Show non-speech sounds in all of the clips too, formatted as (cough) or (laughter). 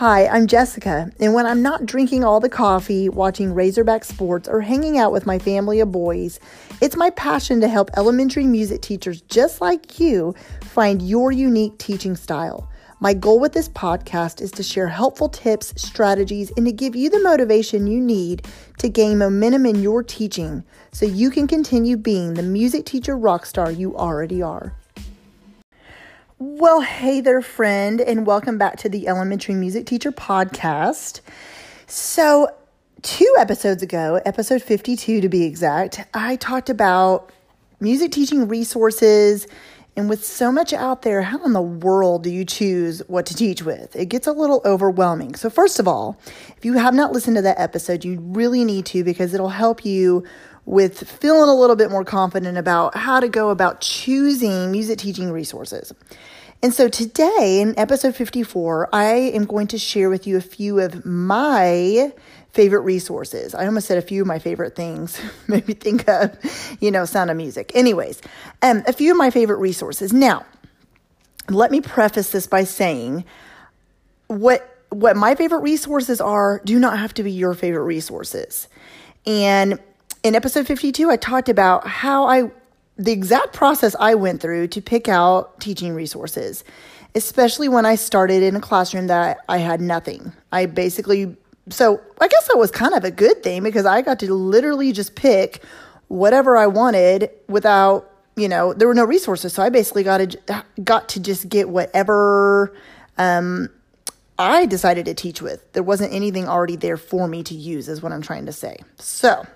Hi, I'm Jessica, and when I'm not drinking all the coffee, watching Razorback sports, or hanging out with my family of boys, it's my passion to help elementary music teachers just like you find your unique teaching style. My goal with this podcast is to share helpful tips, strategies, and to give you the motivation you need to gain momentum in your teaching so you can continue being the music teacher rock star you already are. Well, hey there, friend, and welcome back to the Elementary Music Teacher Podcast. So, two episodes ago, episode 52 to be exact, I talked about music teaching resources. And with so much out there, how in the world do you choose what to teach with? It gets a little overwhelming. So, first of all, if you have not listened to that episode, you really need to because it'll help you with feeling a little bit more confident about how to go about choosing music teaching resources. And so today in episode 54, I am going to share with you a few of my favorite resources. I almost said a few of my favorite things. (laughs) Maybe think of, you know, sound of music. Anyways, um, a few of my favorite resources. Now, let me preface this by saying what what my favorite resources are do not have to be your favorite resources. And in episode 52, I talked about how I the exact process I went through to pick out teaching resources, especially when I started in a classroom that I had nothing. I basically, so I guess that was kind of a good thing because I got to literally just pick whatever I wanted without, you know, there were no resources. So I basically got to, got to just get whatever, um, I decided to teach with. There wasn't anything already there for me to use, is what I'm trying to say. So,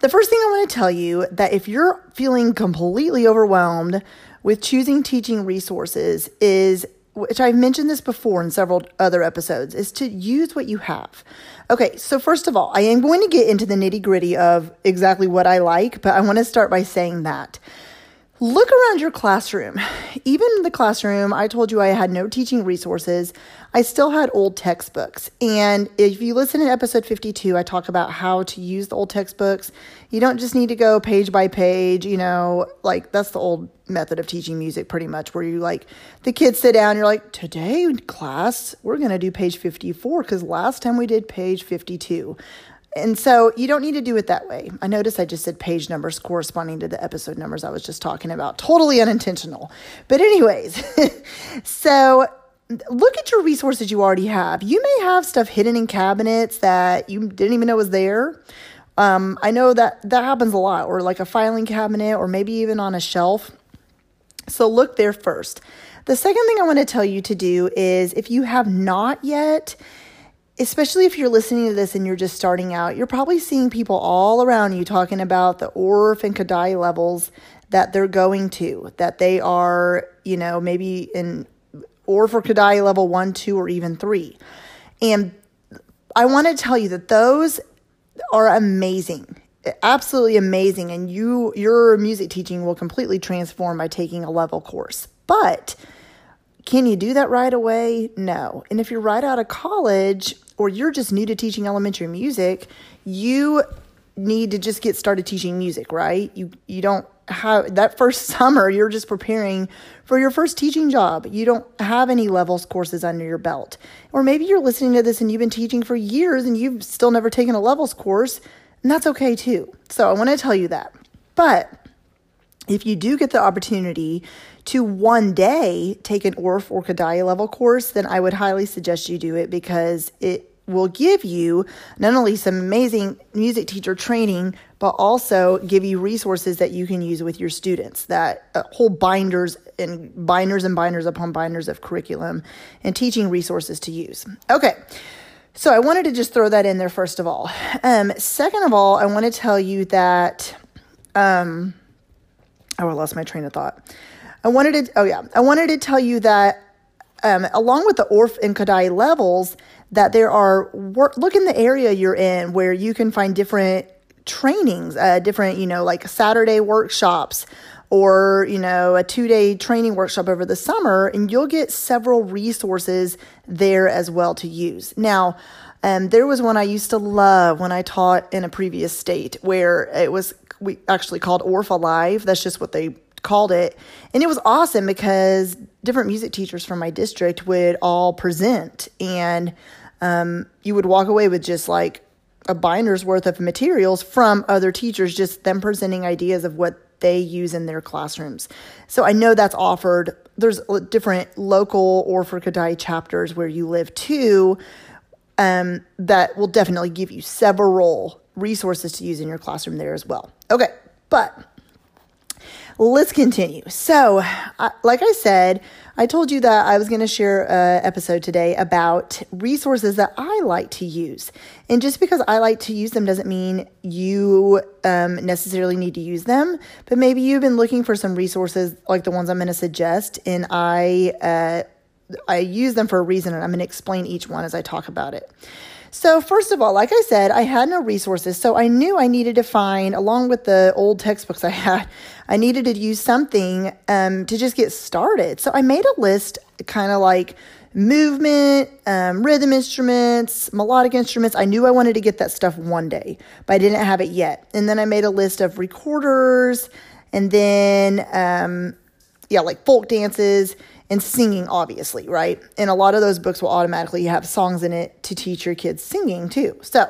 the first thing I want to tell you that if you're feeling completely overwhelmed with choosing teaching resources is which I've mentioned this before in several other episodes, is to use what you have. Okay, so first of all, I am going to get into the nitty gritty of exactly what I like, but I want to start by saying that Look around your classroom. Even in the classroom, I told you I had no teaching resources. I still had old textbooks. And if you listen to episode 52, I talk about how to use the old textbooks. You don't just need to go page by page, you know, like that's the old method of teaching music pretty much, where you like the kids sit down, you're like, today, class, we're going to do page 54 because last time we did page 52. And so you don't need to do it that way. I noticed I just said page numbers corresponding to the episode numbers I was just talking about. Totally unintentional. But, anyways, (laughs) so look at your resources you already have. You may have stuff hidden in cabinets that you didn't even know was there. Um, I know that that happens a lot, or like a filing cabinet, or maybe even on a shelf. So look there first. The second thing I want to tell you to do is if you have not yet, especially if you're listening to this and you're just starting out, you're probably seeing people all around you talking about the Orff and Kodály levels that they're going to, that they are, you know, maybe in Orff or Kodály level one, two, or even three. And I want to tell you that those are amazing absolutely amazing and you your music teaching will completely transform by taking a level course. But can you do that right away? No. And if you're right out of college or you're just new to teaching elementary music, you need to just get started teaching music, right? You you don't have that first (laughs) summer you're just preparing for your first teaching job. You don't have any levels courses under your belt. Or maybe you're listening to this and you've been teaching for years and you've still never taken a levels course, and that's okay too. So I want to tell you that. But if you do get the opportunity to one day take an Orff or Kodály level course, then I would highly suggest you do it because it will give you not only some amazing music teacher training, but also give you resources that you can use with your students. That uh, whole binders and binders and binders upon binders of curriculum and teaching resources to use. Okay. So I wanted to just throw that in there first of all. Um, second of all, I want to tell you that um, oh, I lost my train of thought. I wanted to, oh yeah, I wanted to tell you that um, along with the Orff and Kodály levels, that there are work, look in the area you're in where you can find different trainings, uh, different, you know, like Saturday workshops or, you know, a two day training workshop over the summer, and you'll get several resources there as well to use. Now, um, there was one I used to love when I taught in a previous state where it was we actually called Orff Alive. That's just what they called it. And it was awesome because different music teachers from my district would all present, and um, you would walk away with just like a binder's worth of materials from other teachers, just them presenting ideas of what they use in their classrooms. So I know that's offered. There's different local or Kodály chapters where you live too um, that will definitely give you several resources to use in your classroom there as well. Okay, but let's continue. So, like I said, I told you that I was going to share an episode today about resources that I like to use. And just because I like to use them doesn't mean you um, necessarily need to use them. But maybe you've been looking for some resources like the ones I'm going to suggest, and I uh, I use them for a reason, and I'm going to explain each one as I talk about it. So, first of all, like I said, I had no resources. So, I knew I needed to find, along with the old textbooks I had, (laughs) I needed to use something um, to just get started. So, I made a list kind of like movement, um, rhythm instruments, melodic instruments. I knew I wanted to get that stuff one day, but I didn't have it yet. And then I made a list of recorders and then, um, yeah, like folk dances and singing, obviously, right? And a lot of those books will automatically have songs in it to teach your kids singing too. So,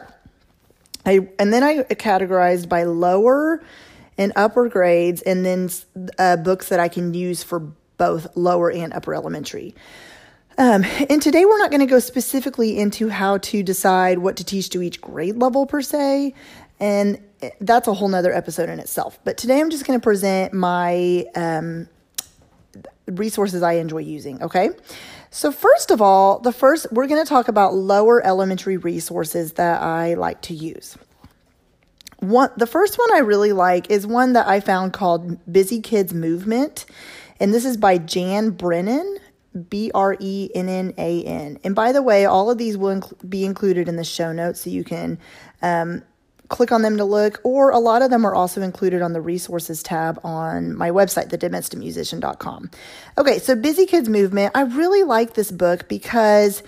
I and then I categorized by lower and upper grades, and then uh, books that I can use for both lower and upper elementary. Um, and today we're not going to go specifically into how to decide what to teach to each grade level per se, and that's a whole nother episode in itself. But today I'm just going to present my um, resources I enjoy using, okay? So, first of all, the first, we're going to talk about lower elementary resources that I like to use. One, the first one I really like is one that I found called Busy Kids Movement, and this is by Jan Brennan, B R E N N A N. And by the way, all of these will inc- be included in the show notes so you can um, click on them to look, or a lot of them are also included on the resources tab on my website, thedomesticmusician.com. Okay, so Busy Kids Movement. I really like this book because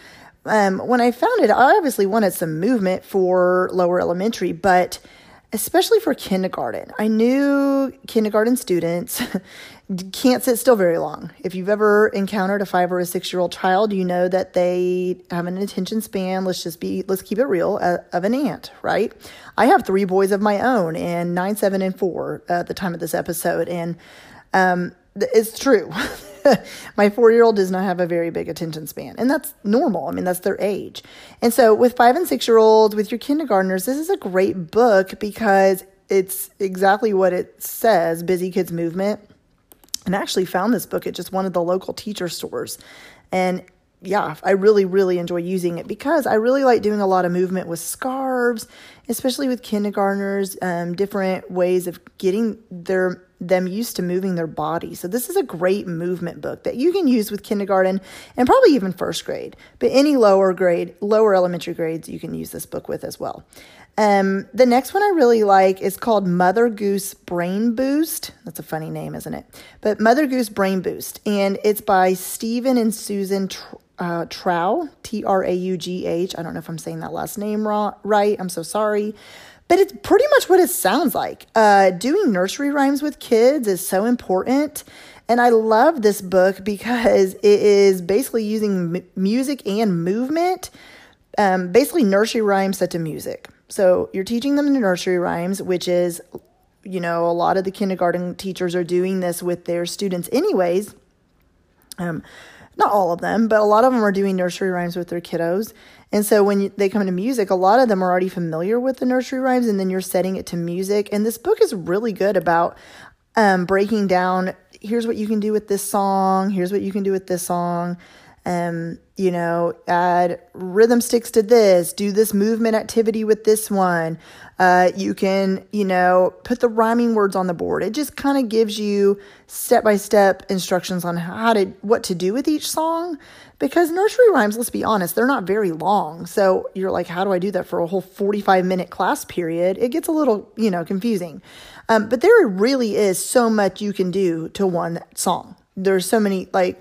um, when I found it, I obviously wanted some movement for lower elementary, but especially for kindergarten. I knew kindergarten students (laughs) can't sit still very long. If you've ever encountered a five or a six year old child, you know that they have an attention span. Let's just be, let's keep it real, uh, of an ant, right? I have three boys of my own, and nine, seven, and four at the time of this episode, and um, it's true. (laughs) my four year old does not have a very big attention span, and that's normal. I mean, that's their age. And so, with five and six year olds, with your kindergartners, this is a great book because it's exactly what it says Busy Kids Movement and actually found this book at just one of the local teacher stores. And yeah, I really, really enjoy using it because I really like doing a lot of movement with scarves, especially with kindergartners, um, different ways of getting their them used to moving their body. So this is a great movement book that you can use with kindergarten and probably even first grade. But any lower grade, lower elementary grades, you can use this book with as well. Um, the next one I really like is called Mother Goose Brain Boost. That's a funny name, isn't it? But Mother Goose Brain Boost, and it's by Stephen and Susan Tr- uh, Traugh, T R A U G H. I don't know if I'm saying that last name right. I'm so sorry. But it's pretty much what it sounds like. Uh, doing nursery rhymes with kids is so important. And I love this book because (laughs) it is basically using m- music and movement, um, basically nursery rhymes set to music. So you're teaching them the nursery rhymes, which is, you know, a lot of the kindergarten teachers are doing this with their students, anyways. Um, not all of them, but a lot of them are doing nursery rhymes with their kiddos. And so when they come to music, a lot of them are already familiar with the nursery rhymes, and then you're setting it to music. And this book is really good about um, breaking down here's what you can do with this song, here's what you can do with this song um, you know, add rhythm sticks to this, do this movement activity with this one. Uh, you can, you know, put the rhyming words on the board. It just kind of gives you step by step instructions on how to, what to do with each song. Because nursery rhymes, let's be honest, they're not very long. So you're like, how do I do that for a whole 45 minute class period? It gets a little, you know, confusing. Um, but there really is so much you can do to one song. There's so many, like,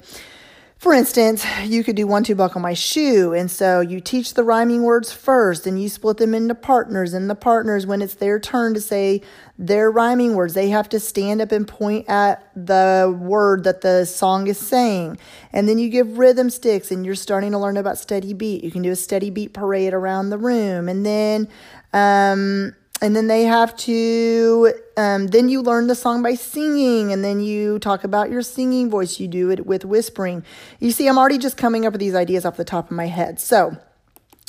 for instance, you could do one, two, buckle my shoe. And so you teach the rhyming words first and you split them into partners. And the partners, when it's their turn to say their rhyming words, they have to stand up and point at the word that the song is saying. And then you give rhythm sticks and you're starting to learn about steady beat. You can do a steady beat parade around the room. And then, um, and then they have to um, then you learn the song by singing and then you talk about your singing voice. You do it with whispering. You see i'm already just coming up with these ideas off the top of my head. So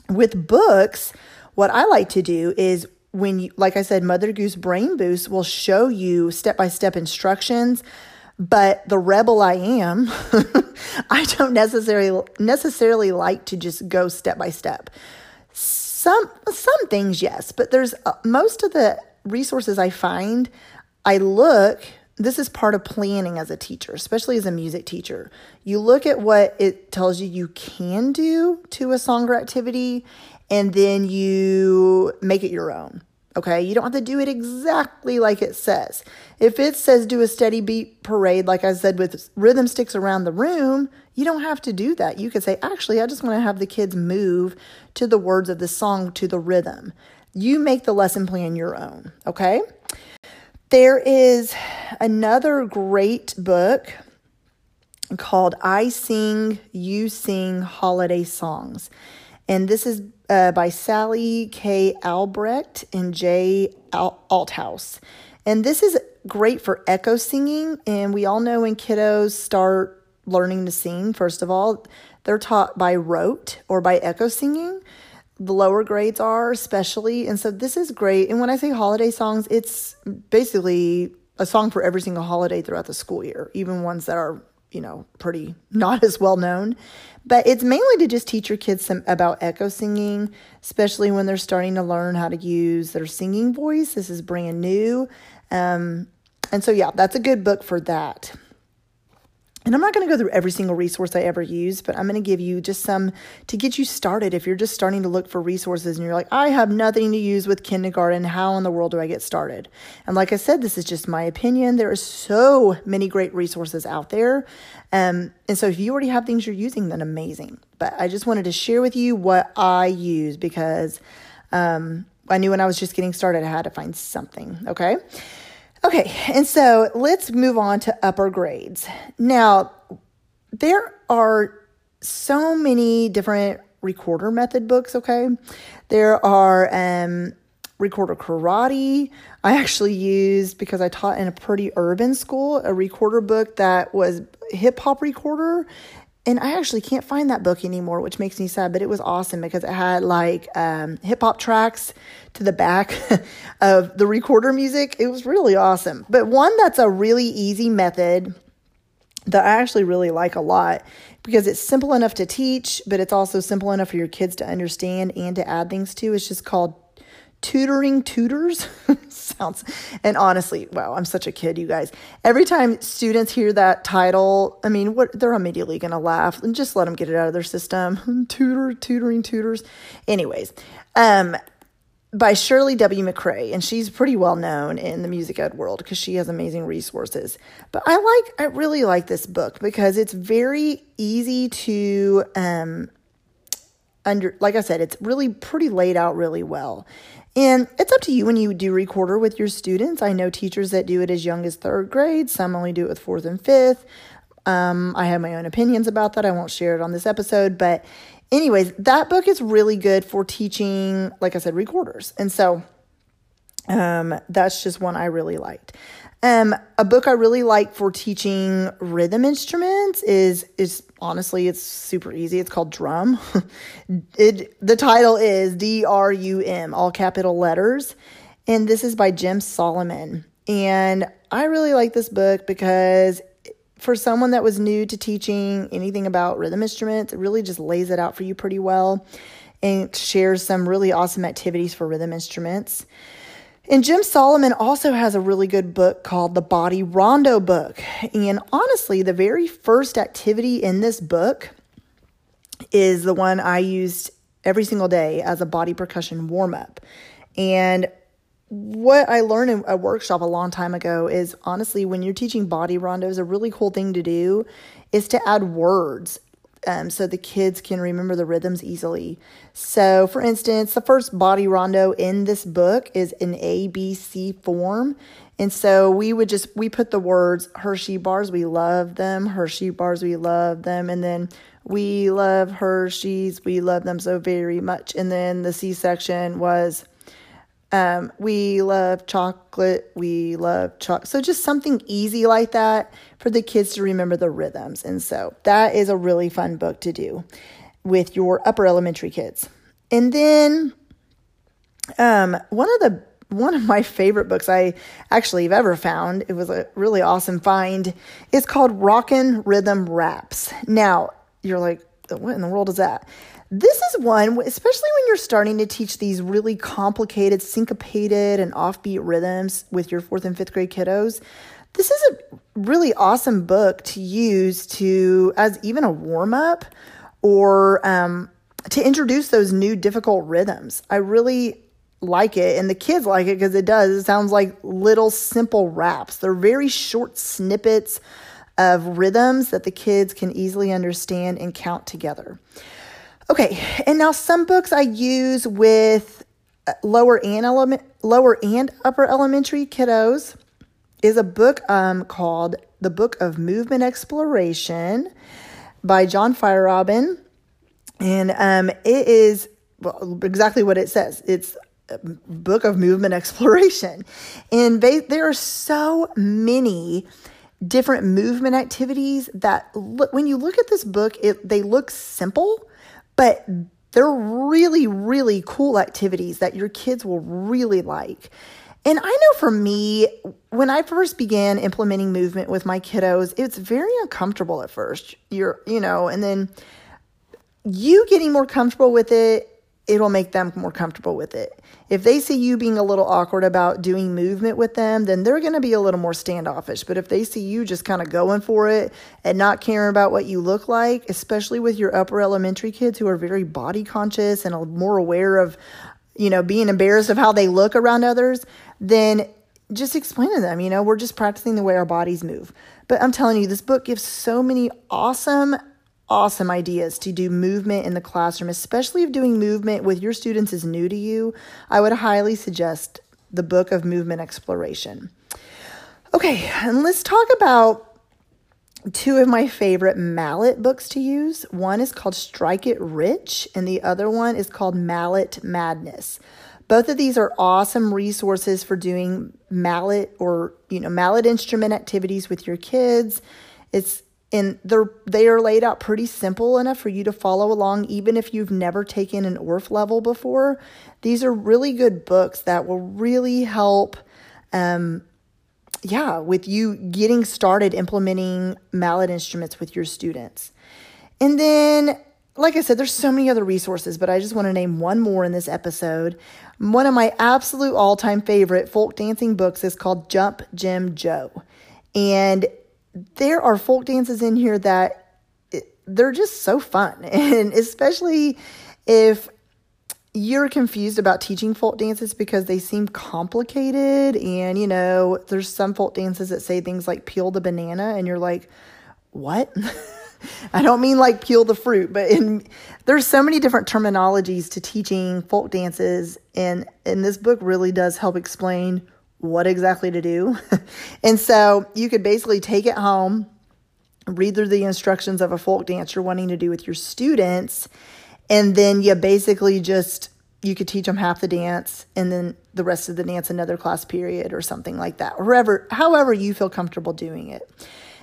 with books what i like to do is when you like i said mother goose brain boost will show you step-by-step instructions but the rebel i am (laughs) i don't necessarily necessarily like to just go step by step some some things, yes, but there's uh, most of the resources I find. I look. This is part of planning as a teacher, especially as a music teacher. You look at what it tells you you can do to a song or activity, and then you make it your own. Okay, you don't have to do it exactly like it says. If it says do a steady beat parade, like I said, with rhythm sticks around the room, you don't have to do that. You could say, actually, I just want to have the kids move to the words of the song to the rhythm. You make the lesson plan your own, okay? There is another great book called I Sing, You Sing Holiday Songs. And this is uh, by Sally K. Albrecht and Jay Althouse. And this is great for echo singing. And we all know when kiddos start learning to sing, first of all, they're taught by rote or by echo singing. The lower grades are, especially. And so this is great. And when I say holiday songs, it's basically a song for every single holiday throughout the school year, even ones that are, you know, pretty not as well known. But it's mainly to just teach your kids some about echo singing, especially when they're starting to learn how to use their singing voice. This is brand new. Um, and so, yeah, that's a good book for that. And I'm not going to go through every single resource I ever use, but I'm going to give you just some to get you started. If you're just starting to look for resources and you're like, I have nothing to use with kindergarten, how in the world do I get started? And like I said, this is just my opinion. There are so many great resources out there. Um, and so if you already have things you're using, then amazing. But I just wanted to share with you what I use because um, I knew when I was just getting started, I had to find something. Okay. Okay, and so let's move on to upper grades. Now, there are so many different recorder method books, okay? There are um, recorder karate. I actually used, because I taught in a pretty urban school, a recorder book that was hip hop recorder and I actually can't find that book anymore, which makes me sad, but it was awesome because it had like um, hip hop tracks to the back (laughs) of the recorder music. It was really awesome. But one that's a really easy method that I actually really like a lot because it's simple enough to teach, but it's also simple enough for your kids to understand and to add things to. It's just called tutoring tutors (laughs) sounds and honestly wow i'm such a kid you guys every time students hear that title i mean what they're immediately going to laugh and just let them get it out of their system (laughs) tutor tutoring tutors anyways um by Shirley W. McRae, and she's pretty well known in the music ed world because she has amazing resources. But I like, I really like this book because it's very easy to um, under. Like I said, it's really pretty laid out really well, and it's up to you when you do recorder with your students. I know teachers that do it as young as third grade, some only do it with fourth and fifth. Um, I have my own opinions about that. I won't share it on this episode. But, anyways, that book is really good for teaching, like I said, recorders. And so um, that's just one I really liked. Um, a book I really like for teaching rhythm instruments is is honestly it's super easy. It's called Drum. (laughs) it the title is D R U M, all capital letters, and this is by Jim Solomon. And I really like this book because for someone that was new to teaching anything about rhythm instruments, it really just lays it out for you pretty well and shares some really awesome activities for rhythm instruments. And Jim Solomon also has a really good book called The Body Rondo Book. And honestly, the very first activity in this book is the one I used every single day as a body percussion warm up. And what I learned in a workshop a long time ago is honestly, when you're teaching body rondos, a really cool thing to do is to add words um, so the kids can remember the rhythms easily. So, for instance, the first body rondo in this book is in ABC form. And so we would just, we put the words Hershey bars, we love them, Hershey bars, we love them. And then we love Hershey's, we love them so very much. And then the C section was, um, we love chocolate. We love chocolate. So just something easy like that for the kids to remember the rhythms. And so that is a really fun book to do with your upper elementary kids. And then um, one of the one of my favorite books I actually have ever found, it was a really awesome find, is called Rockin' Rhythm Raps. Now, you're like, what in the world is that? This is one, especially when you're starting to teach these really complicated, syncopated, and offbeat rhythms with your fourth and fifth grade kiddos. This is a really awesome book to use to as even a warm up or um, to introduce those new difficult rhythms. I really like it, and the kids like it because it does. It sounds like little simple raps. They're very short snippets of rhythms that the kids can easily understand and count together. Okay, and now some books I use with uh, lower and element, lower and upper elementary kiddos is a book um, called The Book of Movement Exploration by John Feierabend. And um, it is well, exactly what it says. It's a book of movement (laughs) exploration. And they, there are so many different movement activities that look, when you look at this book, it, they look simple, but they're really, really cool activities that your kids will really like. And I know for me, when I first began implementing movement with my kiddos, it's very uncomfortable at first. You're, you know, and then you getting more comfortable with it it'll make them more comfortable with it. If they see you being a little awkward about doing movement with them, then they're going to be a little more standoffish. But if they see you just kind of going for it and not caring about what you look like, especially with your upper elementary kids who are very body conscious and more aware of, you know, being embarrassed of how they look around others, then just explain to them, you know, we're just practicing the way our bodies move. But I'm telling you, this book gives so many awesome awesome ideas to do movement in the classroom, especially if doing movement with your students is new to you. I would highly suggest the book of movement exploration. Okay, and let's talk about two of my favorite mallet books to use. One is called Strike It Rich, and the other one is called Mallet Madness. Both of these are awesome resources for doing mallet or, you know, mallet instrument activities with your kids. It's and they're they are laid out pretty simple enough for you to follow along even if you've never taken an orff level before these are really good books that will really help um yeah with you getting started implementing mallet instruments with your students and then like I said, there's so many other resources, but I just want to name one more in this episode. One of my absolute all time favorite folk dancing books is called Jump Jim Joe. And there are folk dances in here that they're just so fun. (laughs) And especially if you're confused about teaching folk dances because they seem complicated and you know there's some folk dances that say things like peel the banana and you're like what (laughs) i don't mean like peel the fruit but in there's so many different terminologies to teaching folk dances and and this book really does help explain what exactly to do. (laughs) and so you could basically take it home, read through the instructions of a folk dance you're wanting to do with your students, and then you basically just you could teach them half the dance and then the rest of the dance another class period or something like that. Or however you feel comfortable doing it.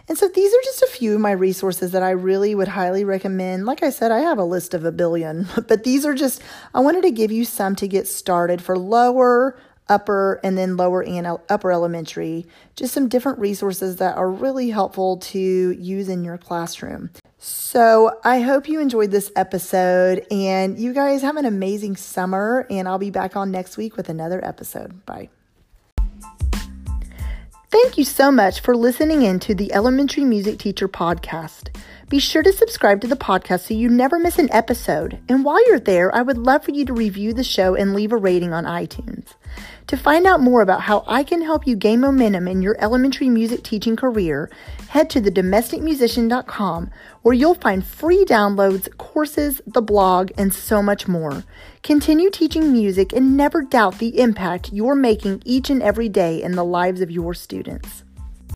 And so these are just a few of my resources that I really would highly recommend. Like I said, I have a list of a billion, (laughs) but these are just, I wanted to give you some to get started for lower upper and then lower and upper elementary. Just some different resources that are really helpful to use in your classroom. So, I hope you enjoyed this episode and you guys have an amazing summer. And I'll be back on next week with another episode. Bye. Thank you so much for listening in to the Elementary Music Teacher Podcast. Be sure to subscribe to the podcast so you never miss an episode. And while you're there, I would love for you to review the show and leave a rating on iTunes. To find out more about how I can help you gain momentum in your elementary music teaching career, head to thedomesticmusician.com where you'll find free downloads, courses, the blog, and so much more. Continue teaching music and never doubt the impact you're making each and every day in the lives of your students.